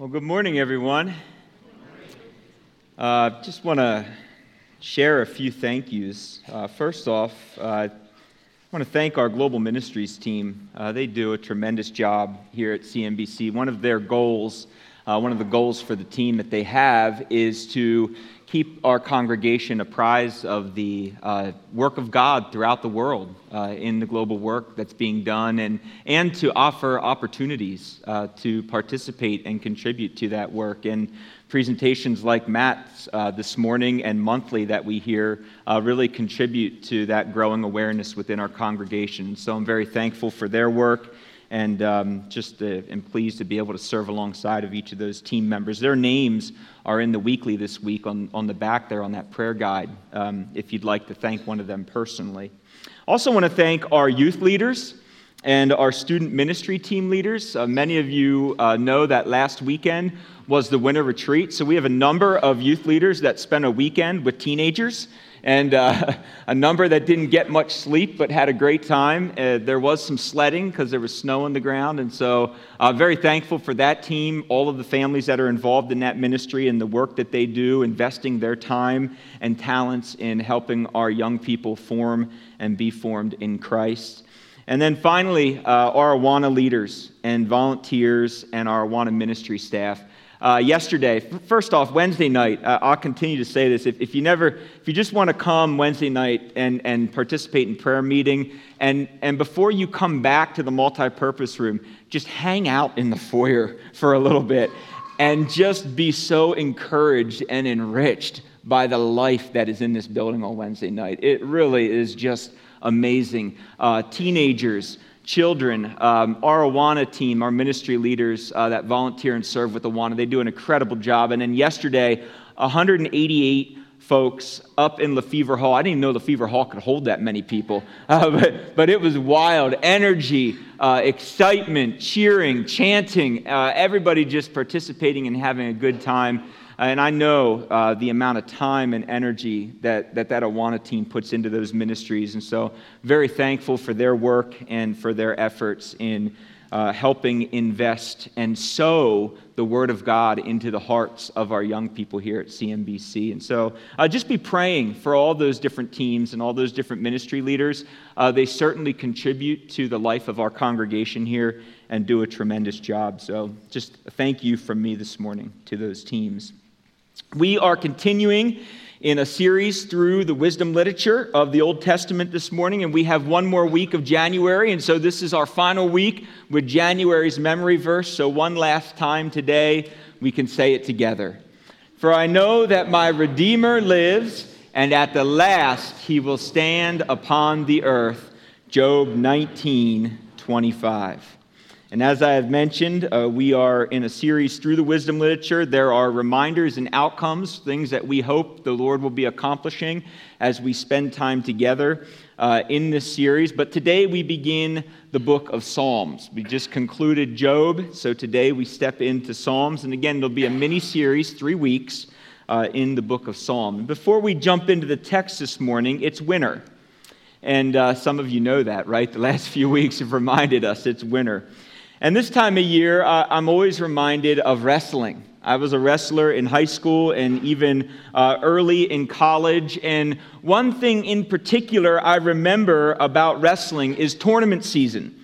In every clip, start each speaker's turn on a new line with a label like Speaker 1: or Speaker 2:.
Speaker 1: Well, good morning, everyone. Uh, just want to share a few thank yous. Uh, first off, uh, I want to thank our global ministries team. Uh, they do a tremendous job here at CMBC. One of their goals, uh, one of the goals for the team that they have, is to keep our congregation apprised of the uh, work of God throughout the world uh, in the global work that's being done and, and to offer opportunities uh, to participate and contribute to that work. And presentations like Matt's uh, this morning and monthly that we hear uh, really contribute to that growing awareness within our congregation. So I'm very thankful for their work and um, just uh, am pleased to be able to serve alongside of each of those team members. Their names are in the weekly this week on, on the back there on that prayer guide, um, if you'd like to thank one of them personally. Also, want to thank our youth leaders and our student ministry team leaders. Uh, many of you uh, know that last weekend was the winter retreat, so we have a number of youth leaders that spent a weekend with teenagers and uh, a number that didn't get much sleep but had a great time. Uh, there was some sledding because there was snow on the ground, and so uh, very thankful for that team, all of the families that are involved in that ministry and the work that they do, investing their time and talents in helping our young people form and be formed in Christ. And then finally, uh, our Awana leaders and volunteers and our Awana ministry staff. Uh, yesterday, first off, Wednesday night, uh, I'll continue to say this. If, if you never, if you just want to come Wednesday night and, and participate in prayer meeting, and, and before you come back to the multi-purpose room, just hang out in the foyer for a little bit and just be so encouraged and enriched by the life that is in this building on Wednesday night. It really is just amazing. Uh, teenagers, children, um, our Awana team, our ministry leaders uh, that volunteer and serve with Awana, they do an incredible job. And then yesterday, 188 folks up in Lefevre Hall. I didn't even know Lefevre Hall could hold that many people, uh, but, but it was wild. Energy, uh, excitement, cheering, chanting, uh, everybody just participating and having a good time. And I know uh, the amount of time and energy that, that that Awana team puts into those ministries. And so, very thankful for their work and for their efforts in uh, helping invest and sow the Word of God into the hearts of our young people here at CMBC. And so uh, just be praying for all those different teams and all those different ministry leaders. Uh, they certainly contribute to the life of our congregation here and do a tremendous job. So just thank you from me this morning to those teams. We are continuing in a series through the wisdom literature of the Old Testament this morning, and we have one more week of January, and so this is our final week with January's memory verse. So, one last time today, we can say it together. For I know that my Redeemer lives, and at the last he will stand upon the earth. Job 19 25. And as I have mentioned, uh, we are in a series through the wisdom literature. There are reminders and outcomes, things that we hope the Lord will be accomplishing as we spend time together uh, in this series. But today we begin the book of Psalms. We just concluded Job, so today we step into Psalms. And again, there'll be a mini series, three weeks, uh, in the book of Psalms. Before we jump into the text this morning, it's winter. And uh, some of you know that, right? The last few weeks have reminded us it's winter. And this time of year, uh, I'm always reminded of wrestling. I was a wrestler in high school and even uh, early in college. And one thing in particular I remember about wrestling is tournament season.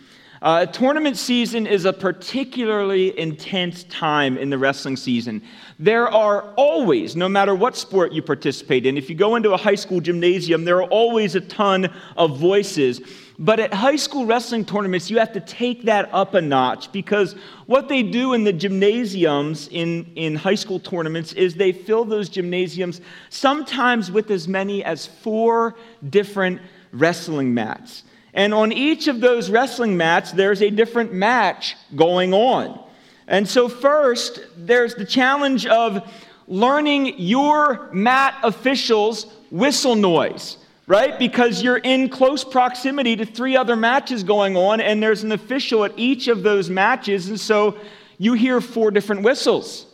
Speaker 1: Uh, tournament season is a particularly intense time in the wrestling season. There are always, no matter what sport you participate in, if you go into a high school gymnasium, there are always a ton of voices but at high school wrestling tournaments, you have to take that up a notch because what they do in the gymnasiums in, in high school tournaments is they fill those gymnasiums sometimes with as many as four different wrestling mats. And on each of those wrestling mats, there's a different match going on. And so, first, there's the challenge of learning your mat official's whistle noise right? Because you're in close proximity to three other matches going on, and there's an official at each of those matches, and so you hear four different whistles.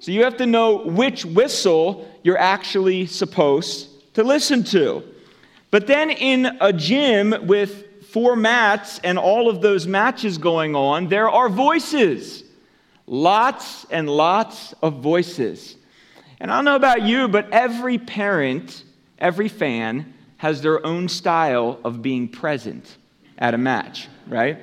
Speaker 1: So you have to know which whistle you're actually supposed to listen to. But then in a gym with four mats and all of those matches going on, there are voices. Lots and lots of voices. And I don't know about you, but every parent, every fan has their own style of being present at a match, right?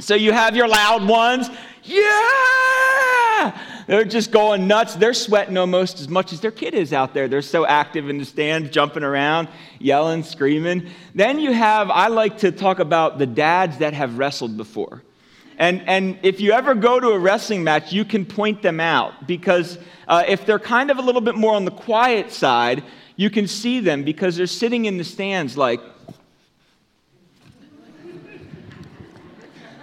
Speaker 1: So you have your loud ones, yeah! They're just going nuts. They're sweating almost as much as their kid is out there. They're so active in the stands, jumping around, yelling, screaming. Then you have, I like to talk about the dads that have wrestled before. And, and if you ever go to a wrestling match, you can point them out because uh, if they're kind of a little bit more on the quiet side, you can see them because they're sitting in the stands like,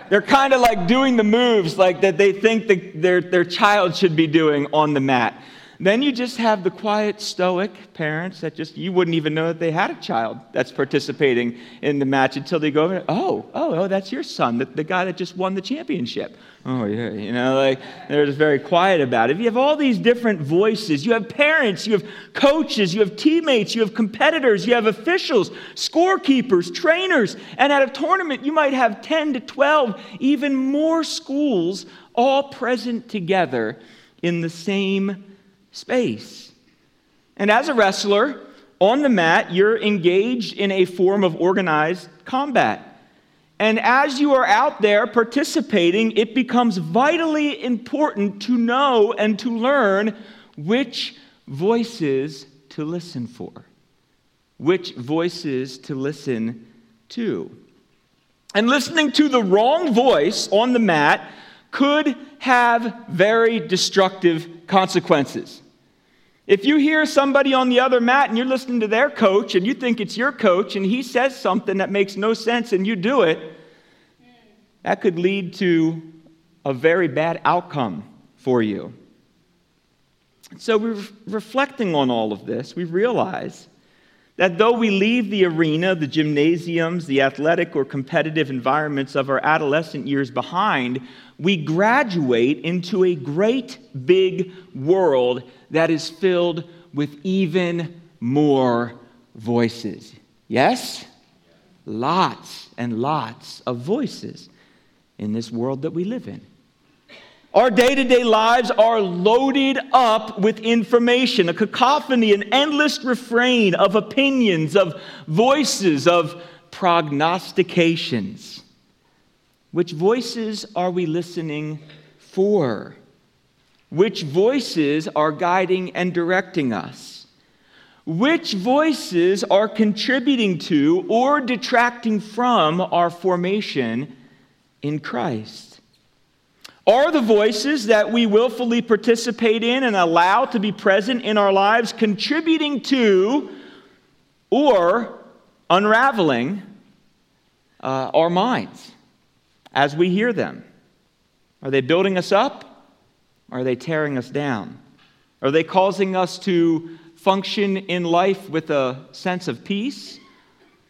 Speaker 1: they're kind of like doing the moves like that they think the, their, their child should be doing on the mat. Then you just have the quiet, stoic parents that just, you wouldn't even know that they had a child that's participating in the match until they go over, oh, oh, oh, that's your son, the, the guy that just won the championship. Oh, yeah, you know, like they're just very quiet about it. You have all these different voices. You have parents, you have coaches, you have teammates, you have competitors, you have officials, scorekeepers, trainers. And at a tournament, you might have 10 to 12, even more schools all present together in the same space. And as a wrestler, on the mat, you're engaged in a form of organized combat. And as you are out there participating, it becomes vitally important to know and to learn which voices to listen for, which voices to listen to. And listening to the wrong voice on the mat could have very destructive consequences. If you hear somebody on the other mat and you're listening to their coach and you think it's your coach and he says something that makes no sense and you do it, that could lead to a very bad outcome for you. So, we're reflecting on all of this, we realize that though we leave the arena, the gymnasiums, the athletic or competitive environments of our adolescent years behind, we graduate into a great big world that is filled with even more voices. Yes? Lots and lots of voices in this world that we live in. Our day to day lives are loaded up with information, a cacophony, an endless refrain of opinions, of voices, of prognostications. Which voices are we listening for? Which voices are guiding and directing us? Which voices are contributing to or detracting from our formation in Christ? Are the voices that we willfully participate in and allow to be present in our lives contributing to or unraveling uh, our minds as we hear them? Are they building us up? Are they tearing us down? Are they causing us to function in life with a sense of peace?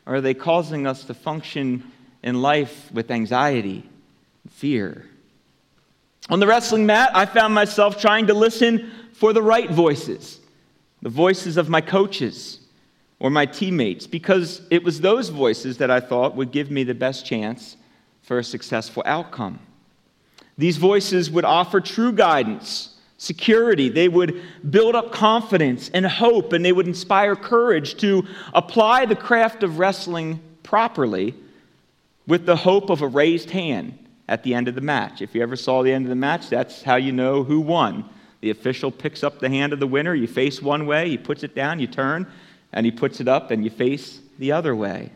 Speaker 1: Or are they causing us to function in life with anxiety, fear? On the wrestling mat, I found myself trying to listen for the right voices, the voices of my coaches or my teammates, because it was those voices that I thought would give me the best chance for a successful outcome. These voices would offer true guidance, security. They would build up confidence and hope, and they would inspire courage to apply the craft of wrestling properly with the hope of a raised hand at the end of the match. If you ever saw the end of the match, that's how you know who won. The official picks up the hand of the winner. You face one way, he puts it down, you turn, and he puts it up, and you face the other way.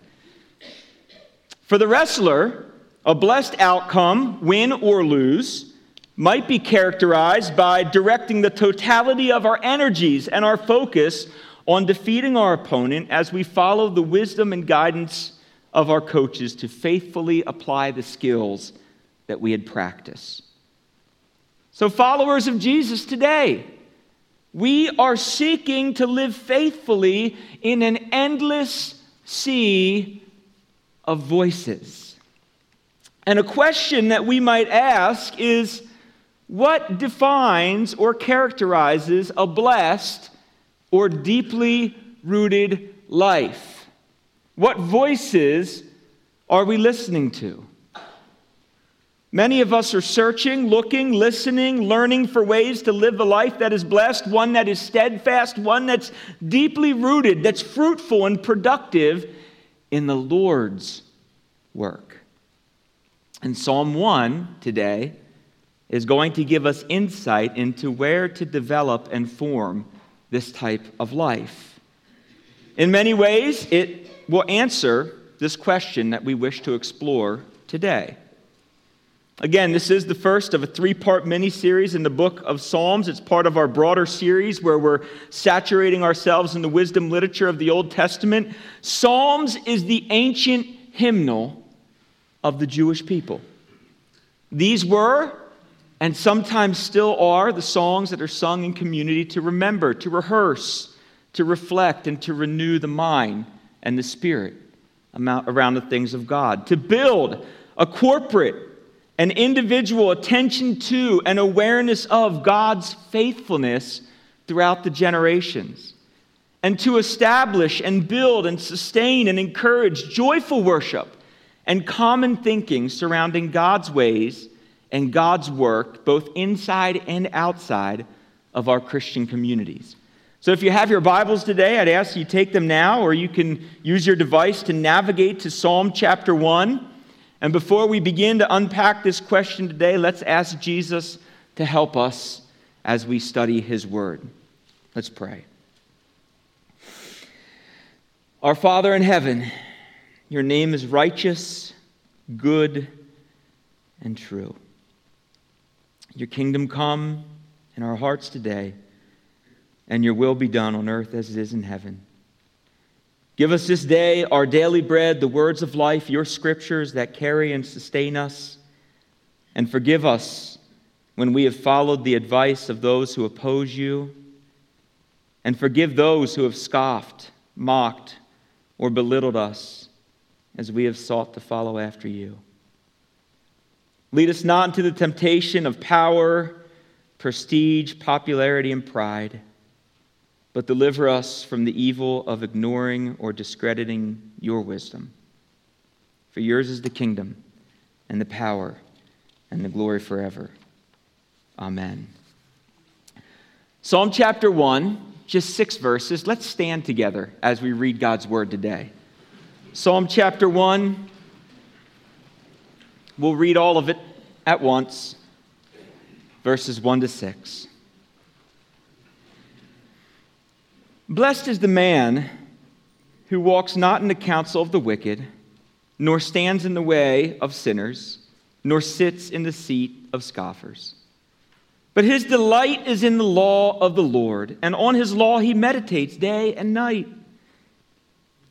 Speaker 1: For the wrestler, a blessed outcome, win or lose, might be characterized by directing the totality of our energies and our focus on defeating our opponent as we follow the wisdom and guidance of our coaches to faithfully apply the skills that we had practiced. So, followers of Jesus today, we are seeking to live faithfully in an endless sea of voices. And a question that we might ask is what defines or characterizes a blessed or deeply rooted life? What voices are we listening to? Many of us are searching, looking, listening, learning for ways to live a life that is blessed, one that is steadfast, one that's deeply rooted, that's fruitful and productive in the Lord's work. And Psalm 1 today is going to give us insight into where to develop and form this type of life. In many ways, it will answer this question that we wish to explore today. Again, this is the first of a three part mini series in the book of Psalms. It's part of our broader series where we're saturating ourselves in the wisdom literature of the Old Testament. Psalms is the ancient hymnal of the Jewish people. These were, and sometimes still are, the songs that are sung in community to remember, to rehearse, to reflect, and to renew the mind and the spirit around the things of God, to build a corporate an individual attention to and awareness of God's faithfulness throughout the generations, and to establish and build and sustain and encourage joyful worship and common thinking surrounding God's ways and God's work, both inside and outside of our Christian communities. So, if you have your Bibles today, I'd ask you take them now, or you can use your device to navigate to Psalm chapter 1. And before we begin to unpack this question today, let's ask Jesus to help us as we study his word. Let's pray. Our Father in heaven, your name is righteous, good, and true. Your kingdom come in our hearts today, and your will be done on earth as it is in heaven. Give us this day our daily bread, the words of life, your scriptures that carry and sustain us. And forgive us when we have followed the advice of those who oppose you. And forgive those who have scoffed, mocked, or belittled us as we have sought to follow after you. Lead us not into the temptation of power, prestige, popularity, and pride but deliver us from the evil of ignoring or discrediting your wisdom. For yours is the kingdom, and the power, and the glory forever. Amen. Psalm chapter 1, just six verses. Let's stand together as we read God's word today. Psalm chapter 1, we'll read all of it at once, verses 1 to 6. Blessed is the man who walks not in the counsel of the wicked, nor stands in the way of sinners, nor sits in the seat of scoffers. But his delight is in the law of the Lord, and on his law he meditates day and night.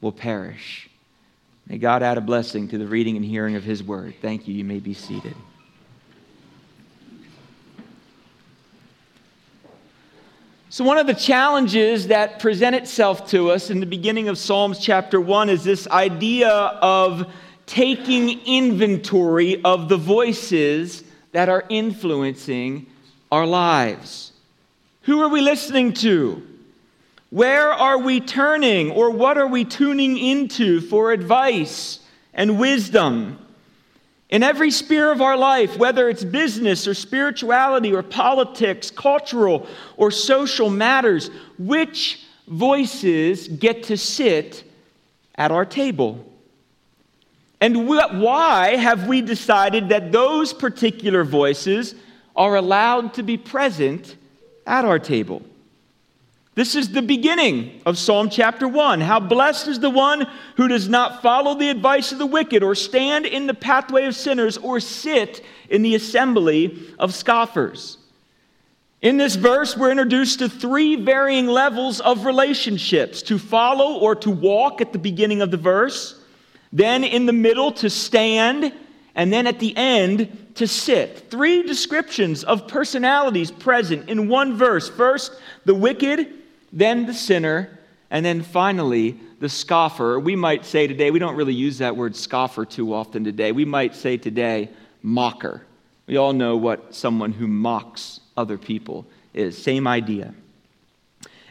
Speaker 1: will perish. May God add a blessing to the reading and hearing of his word. Thank you. You may be seated. So, one of the challenges that present itself to us in the beginning of Psalms chapter 1 is this idea of taking inventory of the voices that are influencing our lives. Who are we listening to? Where are we turning, or what are we tuning into for advice and wisdom? In every sphere of our life, whether it's business or spirituality or politics, cultural or social matters, which voices get to sit at our table? And why have we decided that those particular voices are allowed to be present at our table? This is the beginning of Psalm chapter 1. How blessed is the one who does not follow the advice of the wicked, or stand in the pathway of sinners, or sit in the assembly of scoffers. In this verse, we're introduced to three varying levels of relationships to follow or to walk at the beginning of the verse, then in the middle, to stand, and then at the end to sit. Three descriptions of personalities present in one verse. First, the wicked, then the sinner, and then finally, the scoffer. We might say today, we don't really use that word scoffer too often today. We might say today, mocker. We all know what someone who mocks other people is. Same idea.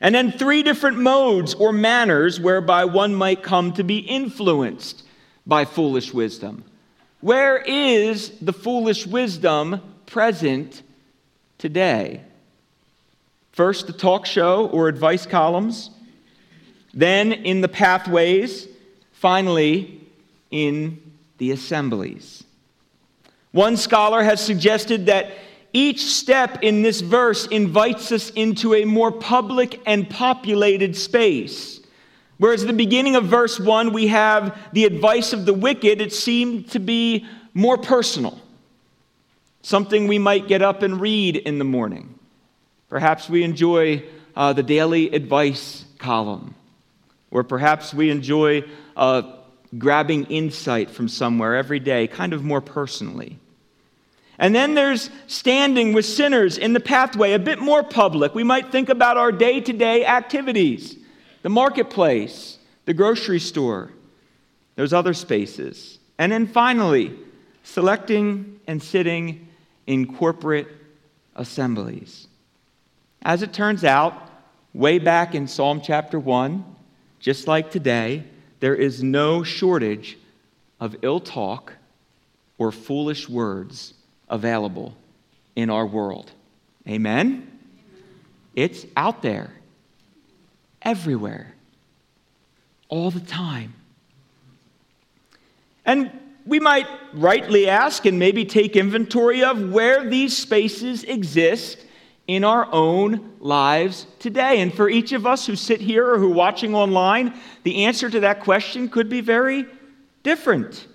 Speaker 1: And then three different modes or manners whereby one might come to be influenced by foolish wisdom. Where is the foolish wisdom present today? First, the talk show or advice columns, then in the pathways, finally, in the assemblies. One scholar has suggested that each step in this verse invites us into a more public and populated space. Whereas the beginning of verse 1, we have the advice of the wicked, it seemed to be more personal, something we might get up and read in the morning. Perhaps we enjoy uh, the daily advice column, or perhaps we enjoy uh, grabbing insight from somewhere every day, kind of more personally. And then there's standing with sinners in the pathway, a bit more public. We might think about our day to day activities, the marketplace, the grocery store, those other spaces. And then finally, selecting and sitting in corporate assemblies. As it turns out, way back in Psalm chapter 1, just like today, there is no shortage of ill talk or foolish words available in our world. Amen? It's out there, everywhere, all the time. And we might rightly ask and maybe take inventory of where these spaces exist in our own lives today. And for each of us who sit here or who are watching online, the answer to that question could be very different.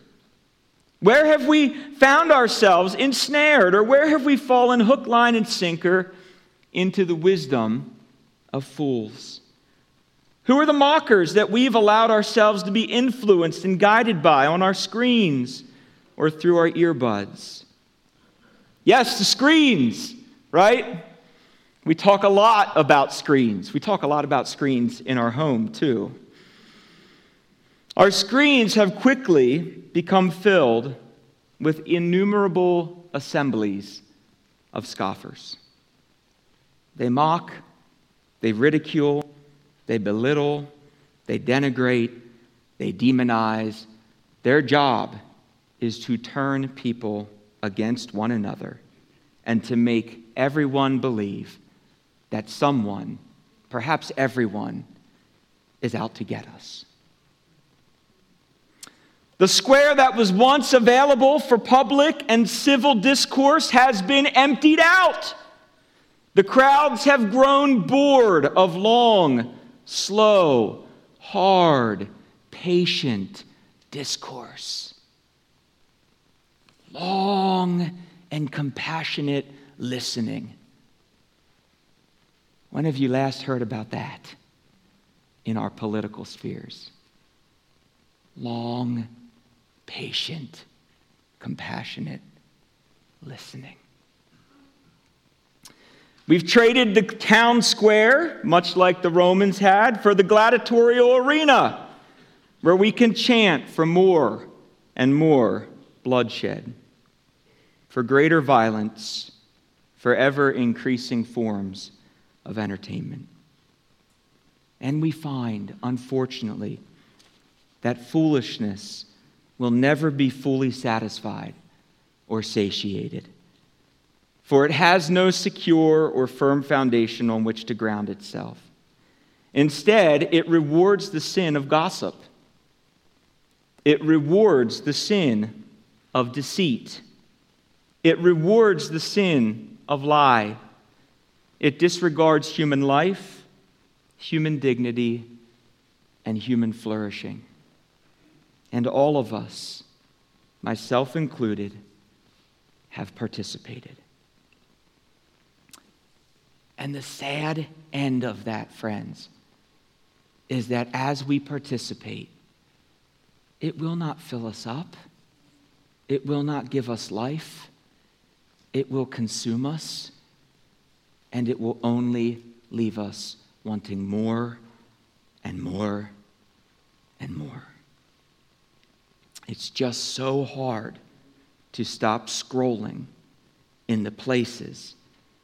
Speaker 1: Where have we found ourselves ensnared, or where have we fallen hook, line, and sinker into the wisdom of fools? Who are the mockers that we've allowed ourselves to be influenced and guided by on our screens or through our earbuds? Yes, the screens, right? We talk a lot about screens. We talk a lot about screens in our home, too. Our screens have quickly become filled with innumerable assemblies of scoffers. They mock, they ridicule, they belittle, they denigrate, they demonize. Their job is to turn people against one another and to make everyone believe that someone, perhaps everyone, is out to get us. The square that was once available for public and civil discourse has been emptied out. The crowds have grown bored of long, slow, hard, patient discourse. Long and compassionate listening. When have you last heard about that in our political spheres? Long patient, compassionate listening. We've traded the town square, much like the Romans had, for the gladiatorial arena, where we can chant for more and more bloodshed, for greater violence, for ever increasing forms of entertainment. And we find, unfortunately, that foolishness will never be fully satisfied or satiated. For it has no secure or firm foundation on which to ground itself. Instead, it rewards the sin of gossip. It rewards the sin of deceit. It rewards the sin of lie. It disregards human life, human dignity, and human flourishing. And all of us, myself included, have participated. And the sad end of that, friends, is that as we participate, it will not fill us up. it will not give us life, it will consume us, and it will only leave us wanting more and more and more. It's just so hard to stop scrolling in the places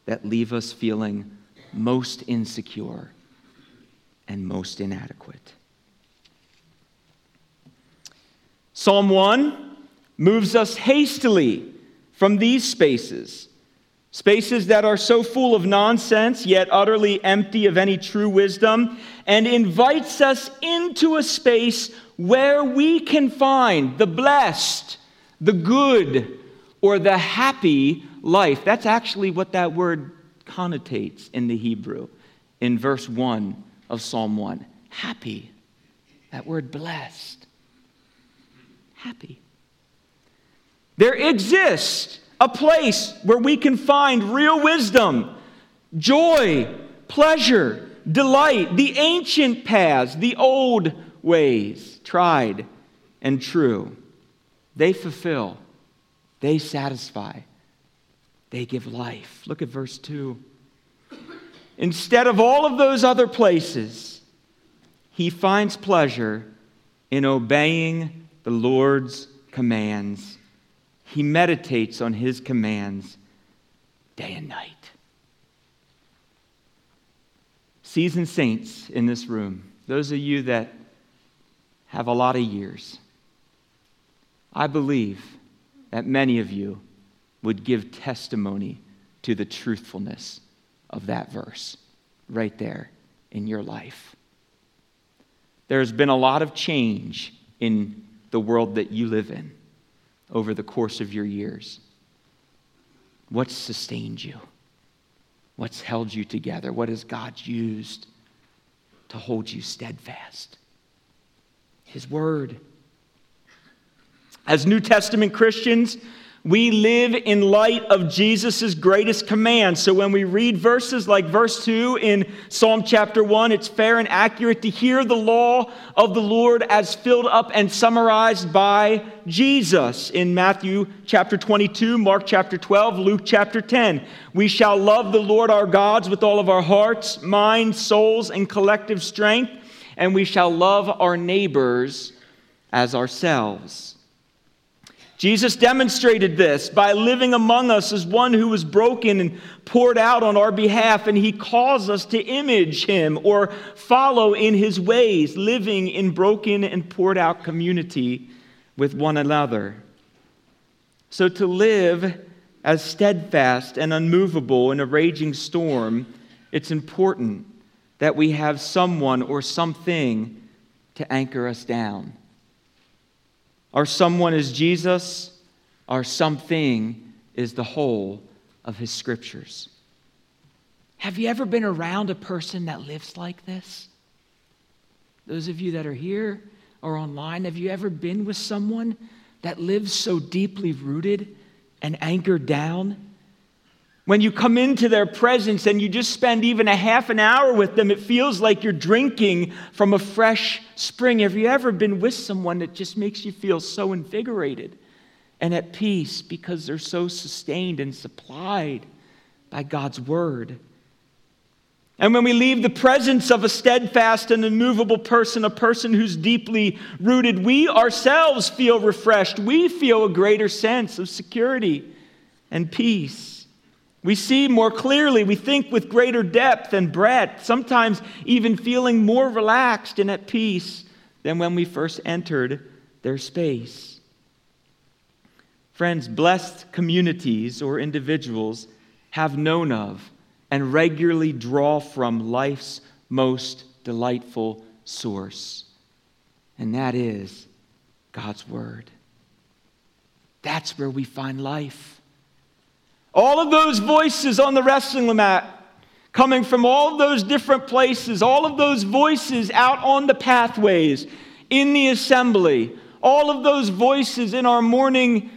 Speaker 1: that leave us feeling most insecure and most inadequate. Psalm 1 moves us hastily from these spaces, spaces that are so full of nonsense, yet utterly empty of any true wisdom, and invites us into a space where we can find the blessed, the good, or the happy life. That's actually what that word connotates in the Hebrew in verse 1 of Psalm 1. Happy. That word blessed. Happy. There exists a place where we can find real wisdom, joy, pleasure, delight, the ancient paths, the old ways, tried and true. They fulfill, they satisfy, they give life. Look at verse 2. Instead of all of those other places, he finds pleasure in obeying the Lord's commands. He meditates on his commands day and night. Seasoned saints in this room, those of you that have a lot of years, I believe that many of you would give testimony to the truthfulness of that verse right there in your life. There's been a lot of change in the world that you live in over the course of your years. What's sustained you? What's held you together? What has God used to hold you steadfast? His Word. As New Testament Christians, we live in light of Jesus' greatest command. So when we read verses like verse 2 in Psalm chapter 1, it's fair and accurate to hear the law of the Lord as filled up and summarized by Jesus in Matthew chapter 22, Mark chapter 12, Luke chapter 10. We shall love the Lord our gods with all of our hearts, minds, souls, and collective strength, and we shall love our neighbors as ourselves. Jesus demonstrated this by living among us as one who was broken and poured out on our behalf, and he calls us to image him or follow in his ways, living in broken and poured out community with one another. So to live as steadfast and unmovable in a raging storm, it's important that we have someone or something to anchor us down. Our someone is Jesus, our something is the whole of his scriptures. Have you ever been around a person that lives like this? Those of you that are here or online, have you ever been with someone that lives so deeply rooted and anchored down when you come into their presence and you just spend even a half an hour with them, it feels like you're drinking from a fresh spring. Have you ever been with someone that just makes you feel so invigorated and at peace because they're so sustained and supplied by God's word? And when we leave the presence of a steadfast and immovable person, a person who's deeply rooted, we ourselves feel refreshed. We feel a greater sense of security and peace. We see more clearly, we think with greater depth and breadth, sometimes even feeling more relaxed and at peace than when we first entered their space. Friends, blessed communities or individuals have known of and regularly draw from life's most delightful source, and that is God's Word. That's where we find life. All of those voices on the wrestling mat coming from all those different places, all of those voices out on the pathways, in the assembly, all of those voices in our morning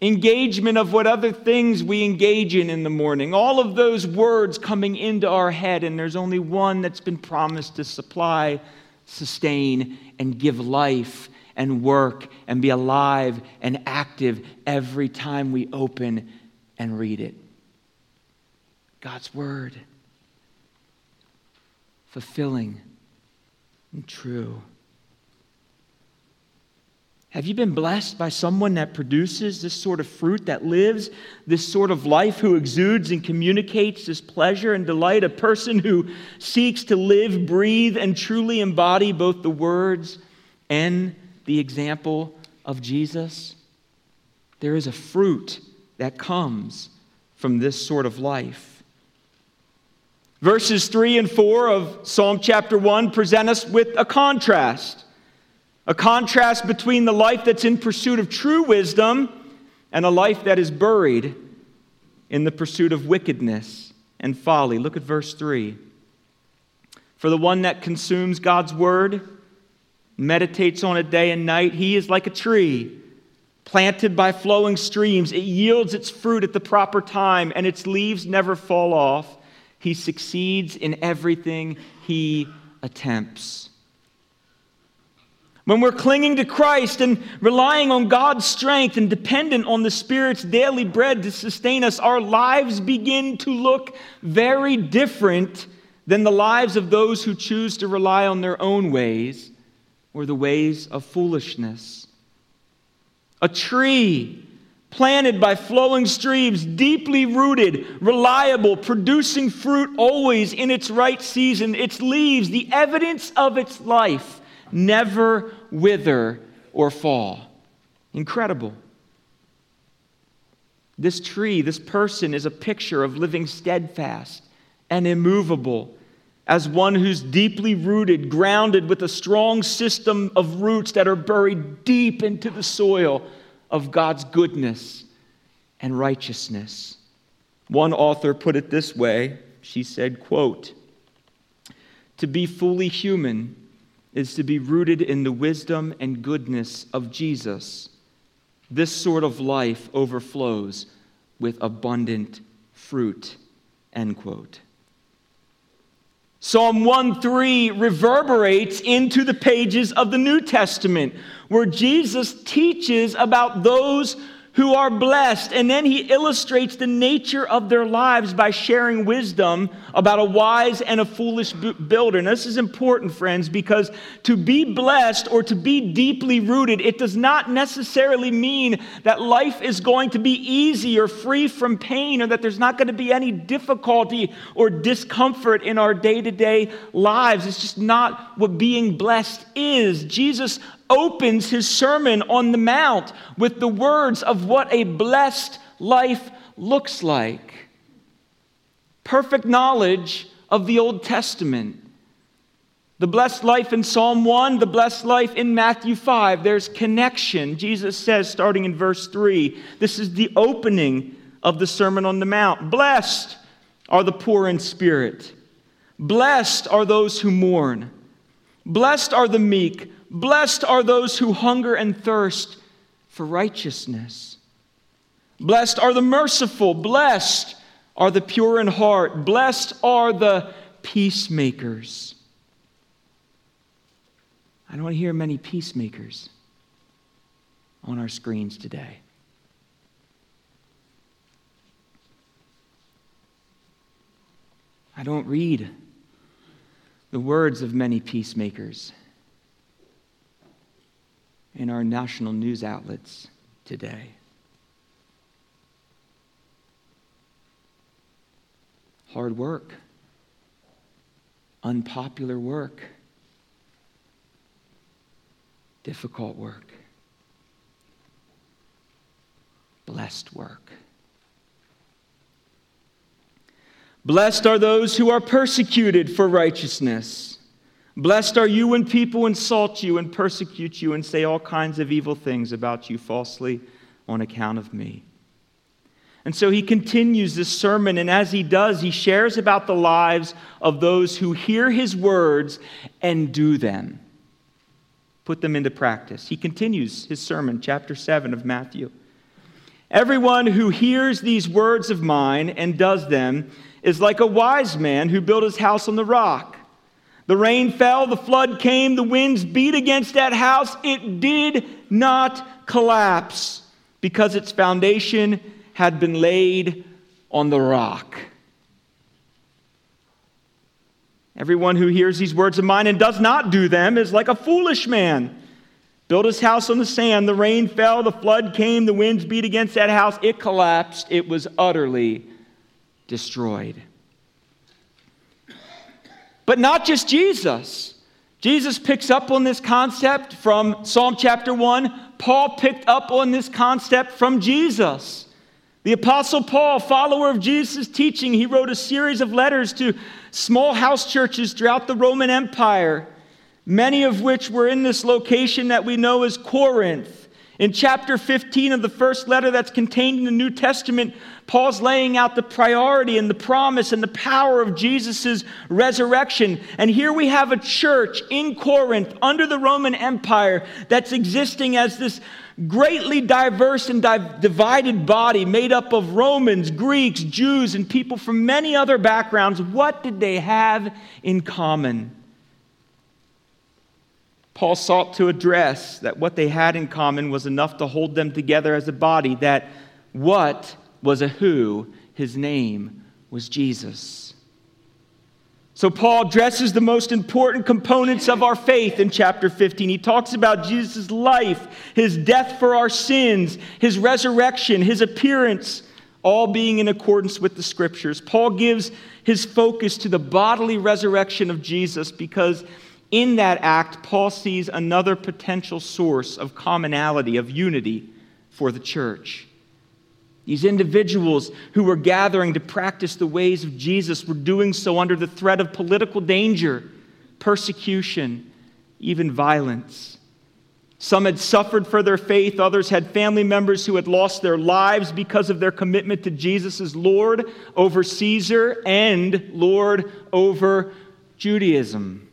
Speaker 1: engagement of what other things we engage in in the morning, all of those words coming into our head, and there's only one that's been promised to supply, sustain, and give life and work and be alive and active every time we open and read it. God's Word, fulfilling and true. Have you been blessed by someone that produces this sort of fruit, that lives this sort of life, who exudes and communicates this pleasure and delight? A person who seeks to live, breathe, and truly embody both the words and the example of Jesus? There is a fruit that comes from this sort of life. Verses 3 and 4 of Psalm chapter 1 present us with a contrast a contrast between the life that's in pursuit of true wisdom and a life that is buried in the pursuit of wickedness and folly. Look at verse 3. For the one that consumes God's word, meditates on it day and night, he is like a tree planted by flowing streams. It yields its fruit at the proper time, and its leaves never fall off. He succeeds in everything he attempts. When we're clinging to Christ and relying on God's strength and dependent on the Spirit's daily bread to sustain us, our lives begin to look very different than the lives of those who choose to rely on their own ways or the ways of foolishness. A tree planted by flowing streams, deeply rooted, reliable, producing fruit always in its right season, its leaves, the evidence of its life never wither or fall. Incredible. This tree, this person, is a picture of living steadfast and immovable as one who's deeply rooted, grounded with a strong system of roots that are buried deep into the soil of God's goodness and righteousness. One author put it this way. She said, quote, "To be fully human is to be rooted in the wisdom and goodness of Jesus. This sort of life overflows with abundant fruit. End quote. Psalm 1 3 reverberates into the pages of the New Testament, where Jesus teaches about those who are blessed. And then he illustrates the nature of their lives by sharing wisdom about a wise and a foolish builder. And this is important, friends, because to be blessed or to be deeply rooted, it does not necessarily mean that life is going to be easy or free from pain or that there's not going to be any difficulty or discomfort in our day to day lives. It's just not what being blessed is. Jesus opens his Sermon on the Mount with the words of what a blessed life looks like. Perfect knowledge of the Old Testament. The blessed life in Psalm 1, the blessed life in Matthew 5. There's connection. Jesus says, starting in verse 3, this is the opening of the Sermon on the Mount. Blessed are the poor in spirit. Blessed are those who mourn. Blessed are the meek. Blessed are those who hunger and thirst for righteousness. Blessed are the merciful. Blessed are the pure in heart. Blessed are the peacemakers. I don't hear many peacemakers on our screens today. I don't read the words of many peacemakers in our national news outlets today. Hard work, unpopular work, difficult work, blessed work. Blessed are those who are persecuted for righteousness Blessed are you when people insult you and persecute you and say all kinds of evil things about you falsely on account of me. And so he continues this sermon, and as he does, he shares about the lives of those who hear his words and do them, put them into practice. He continues his sermon, chapter 7 of Matthew. Everyone who hears these words of mine and does them is like a wise man who built his house on the rock. The rain fell, the flood came, the winds beat against that house. It did not collapse because its foundation had been laid on the rock. Everyone who hears these words of mine and does not do them is like a foolish man. Built his house on the sand. The rain fell, the flood came, the winds beat against that house. It collapsed. It was utterly destroyed. But not just Jesus. Jesus picks up on this concept from Psalm chapter 1. Paul picked up on this concept from Jesus. The Apostle Paul, follower of Jesus' teaching, he wrote a series of letters to small house churches throughout the Roman Empire, many of which were in this location that we know as Corinth. In chapter 15 of the first letter that's contained in the New Testament, Paul's laying out the priority and the promise and the power of Jesus' resurrection. And here we have a church in Corinth under the Roman Empire that's existing as this greatly diverse and divided body made up of Romans, Greeks, Jews, and people from many other backgrounds. What did they have in common? Paul sought to address that what they had in common was enough to hold them together as a body, that what was a who, his name was Jesus. So, Paul addresses the most important components of our faith in chapter 15. He talks about Jesus' life, his death for our sins, his resurrection, his appearance, all being in accordance with the scriptures. Paul gives his focus to the bodily resurrection of Jesus because in that act, Paul sees another potential source of commonality, of unity for the church. These individuals who were gathering to practice the ways of Jesus were doing so under the threat of political danger, persecution, even violence. Some had suffered for their faith, others had family members who had lost their lives because of their commitment to Jesus as Lord over Caesar and Lord over Judaism.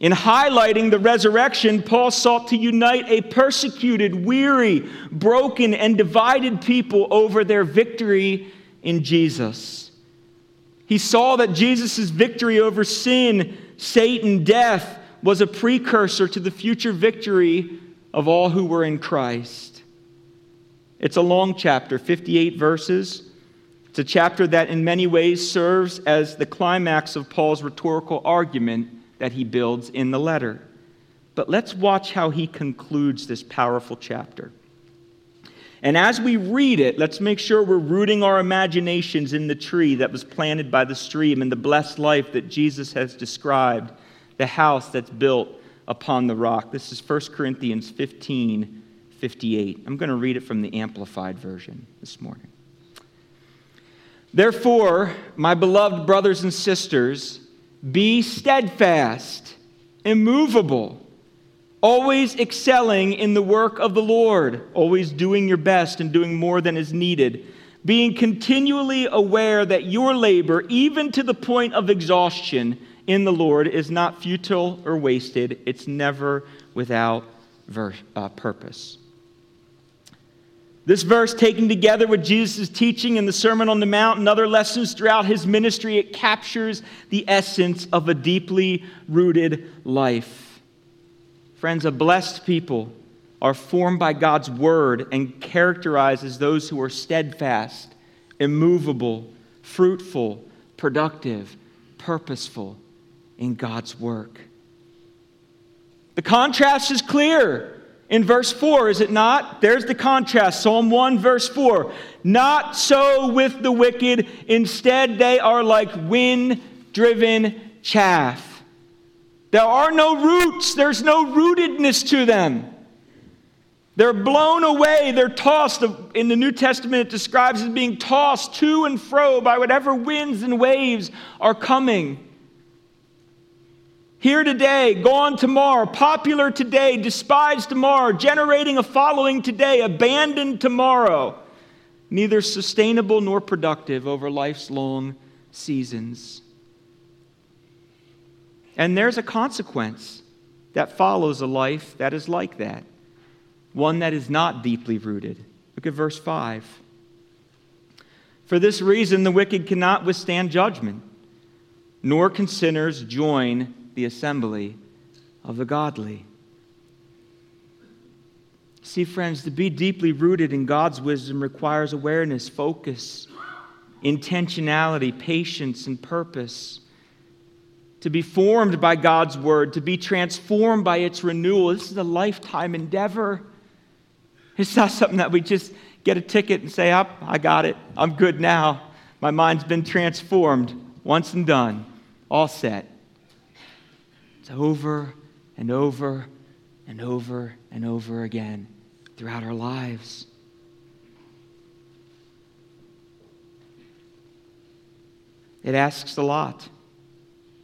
Speaker 1: In highlighting the resurrection, Paul sought to unite a persecuted, weary, broken, and divided people over their victory in Jesus. He saw that Jesus' victory over sin, Satan, death was a precursor to the future victory of all who were in Christ. It's a long chapter, 58 verses. It's a chapter that, in many ways, serves as the climax of Paul's rhetorical argument that he builds in the letter. But let's watch how he concludes this powerful chapter. And as we read it, let's make sure we're rooting our imaginations in the tree that was planted by the stream and the blessed life that Jesus has described, the house that's built upon the rock. This is 1 Corinthians 15 58. I'm going to read it from the Amplified Version this morning. Therefore, my beloved brothers and sisters, be steadfast, immovable, always excelling in the work of the Lord, always doing your best and doing more than is needed, being continually aware that your labor, even to the point of exhaustion in the Lord, is not futile or wasted, it's never without ver- uh, purpose. This verse, taken together with Jesus' teaching in the Sermon on the Mount and other lessons throughout his ministry, it captures the essence of a deeply rooted life. Friends, a blessed people are formed by God's word and characterized as those who are steadfast, immovable, fruitful, productive, purposeful in God's work. The contrast is clear in verse 4, is it not? There's the contrast. Psalm 1, verse 4. Not so with the wicked. Instead, they are like wind driven chaff. There are no roots, there's no rootedness to them. They're blown away, they're tossed. In the New Testament, it describes as being tossed to and fro by whatever winds and waves are coming. Here today, gone tomorrow, popular today, despised tomorrow, generating a following today, abandoned tomorrow. Neither sustainable nor productive over life's long seasons. And there's a consequence that follows a life that is like that, one that is not deeply rooted. Look at verse 5. For this reason, the wicked cannot withstand judgment nor can sinners join the assembly of the godly. See, friends, to be deeply rooted in God's wisdom requires awareness, focus, intentionality, patience, and purpose. To be formed by God's word, to be transformed by its renewal. This is a lifetime endeavor. It's not something that we just get a ticket and say, Up, oh, I got it. I'm good now. My mind's been transformed once and done, all set. It's over and over and over and over again throughout our lives. It asks a lot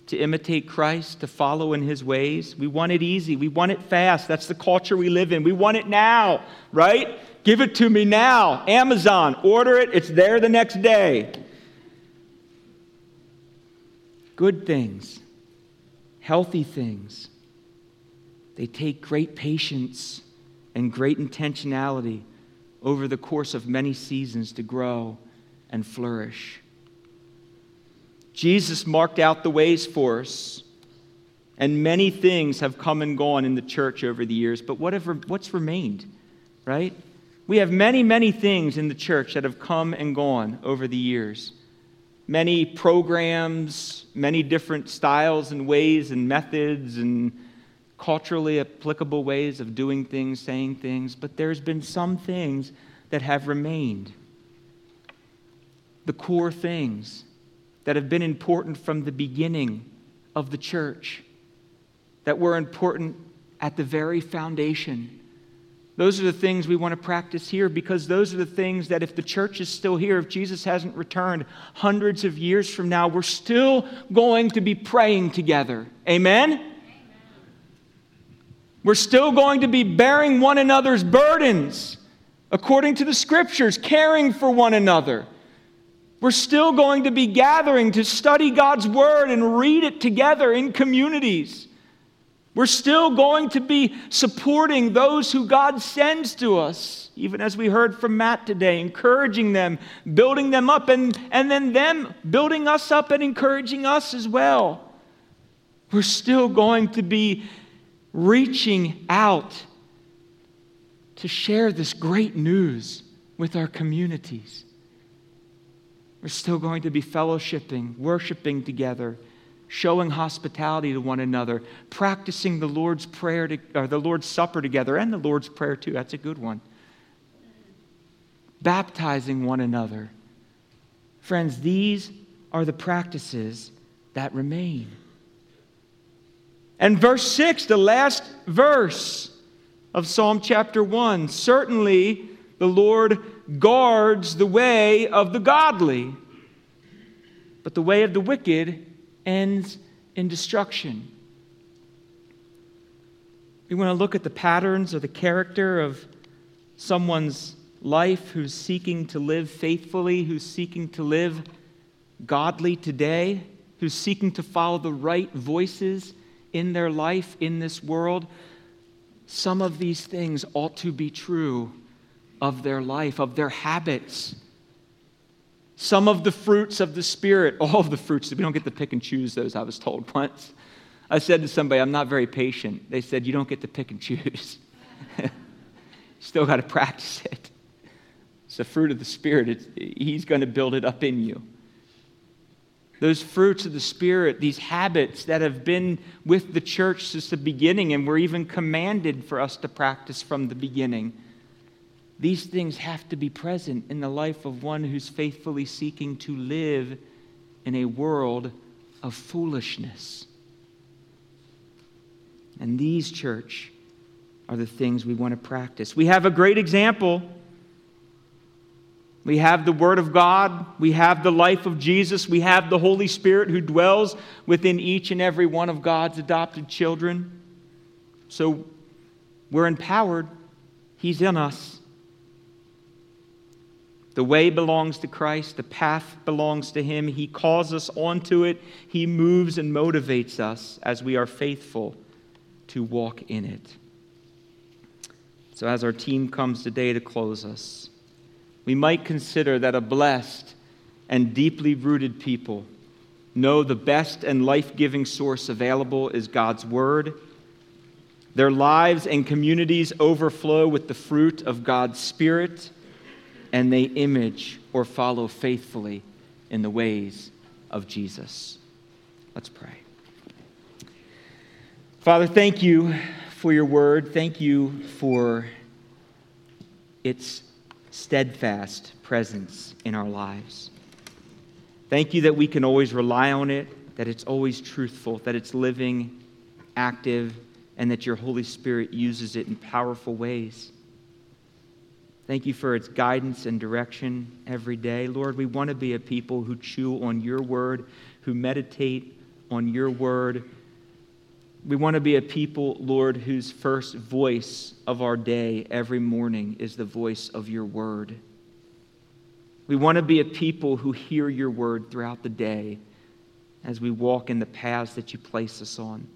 Speaker 1: to imitate Christ, to follow in his ways. We want it easy. We want it fast. That's the culture we live in. We want it now, right? Give it to me now. Amazon, order it, it's there the next day. Good things, healthy things, they take great patience and great intentionality over the course of many seasons to grow and flourish. Jesus marked out the ways for us, and many things have come and gone in the church over the years, but whatever, what's remained, right? We have many, many things in the church that have come and gone over the years. Many programs, many different styles and ways and methods and culturally applicable ways of doing things, saying things, but there's been some things that have remained. The core things that have been important from the beginning of the church, that were important at the very foundation. Those are the things we want to practice here because those are the things that if the church is still here, if Jesus hasn't returned hundreds of years from now, we're still going to be praying together. Amen? We're still going to be bearing one another's burdens according to the scriptures, caring for one another. We're still going to be gathering to study God's word and read it together in communities. We're still going to be supporting those who God sends to us, even as we heard from Matt today, encouraging them, building them up, and, and then them building us up and encouraging us as well. We're still going to be reaching out to share this great news with our communities. We're still going to be fellowshipping, worshiping together, showing hospitality to one another, practicing the Lord's prayer to, or the Lord's supper together and the Lord's prayer too. That's a good one. Baptizing one another. Friends, these are the practices that remain. And verse 6, the last verse of Psalm chapter 1 certainly the Lord guards the way of the godly, but the way of the wicked ends in destruction. We want to look at the patterns or the character of someone's life who's seeking to live faithfully, who's seeking to live godly today, who's seeking to follow the right voices in their life in this world, some of these things ought to be true of their life, of their habits. Some of the fruits of the Spirit, all of the fruits, we don't get to pick and choose those, I was told once. I said to somebody, I'm not very patient. They said, You don't get to pick and choose. Still got to practice it. It's the fruit of the Spirit, it's, He's going to build it up in you those fruits of the Spirit, these habits that have been with the church since the beginning and were even commanded for us to practice from the beginning. These things have to be present in the life of one who's faithfully seeking to live in a world of foolishness. And these, church, are the things we want to practice. We have a great example we have the Word of God. We have the life of Jesus. We have the Holy Spirit who dwells within each and every one of God's adopted children. So we're empowered. He's in us. The way belongs to Christ. The path belongs to Him. He calls us onto it. He moves and motivates us as we are faithful to walk in it. So, as our team comes today to close us, we might consider that a blessed and deeply rooted people know the best and life giving source available is God's Word. Their lives and communities overflow with the fruit of God's Spirit, and they image or follow faithfully in the ways of Jesus. Let's pray. Father, thank you for your word. Thank you for its steadfast presence in our lives. Thank you that we can always rely on it, that it's always truthful, that it's living, active, and that your Holy Spirit uses it in powerful ways. Thank you for its guidance and direction every day. Lord, we want to be a people who chew on your word, who meditate on your word. We want to be a people, Lord, whose first voice of our day every morning is the voice of your word. We want to be a people who hear your word throughout the day as we walk in the paths that you place us on.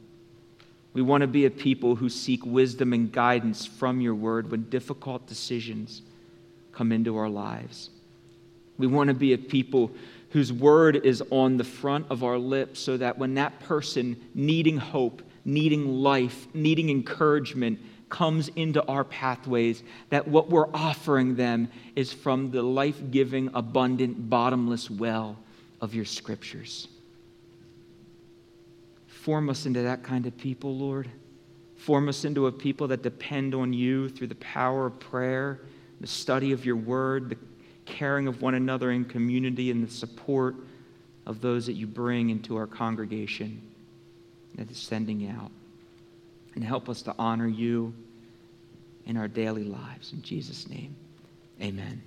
Speaker 1: We want to be a people who seek wisdom and guidance from your word when difficult decisions come into our lives. We want to be a people whose word is on the front of our lips so that when that person needing hope, needing life, needing encouragement comes into our pathways, that what we're offering them is from the life giving, abundant, bottomless well of your scriptures. Form us into that kind of people, Lord. Form us into a people that depend on you through the power of prayer, the study of your word, the caring of one another in community, and the support of those that you bring into our congregation that is sending out. And help us to honor you in our daily lives. In Jesus' name, amen.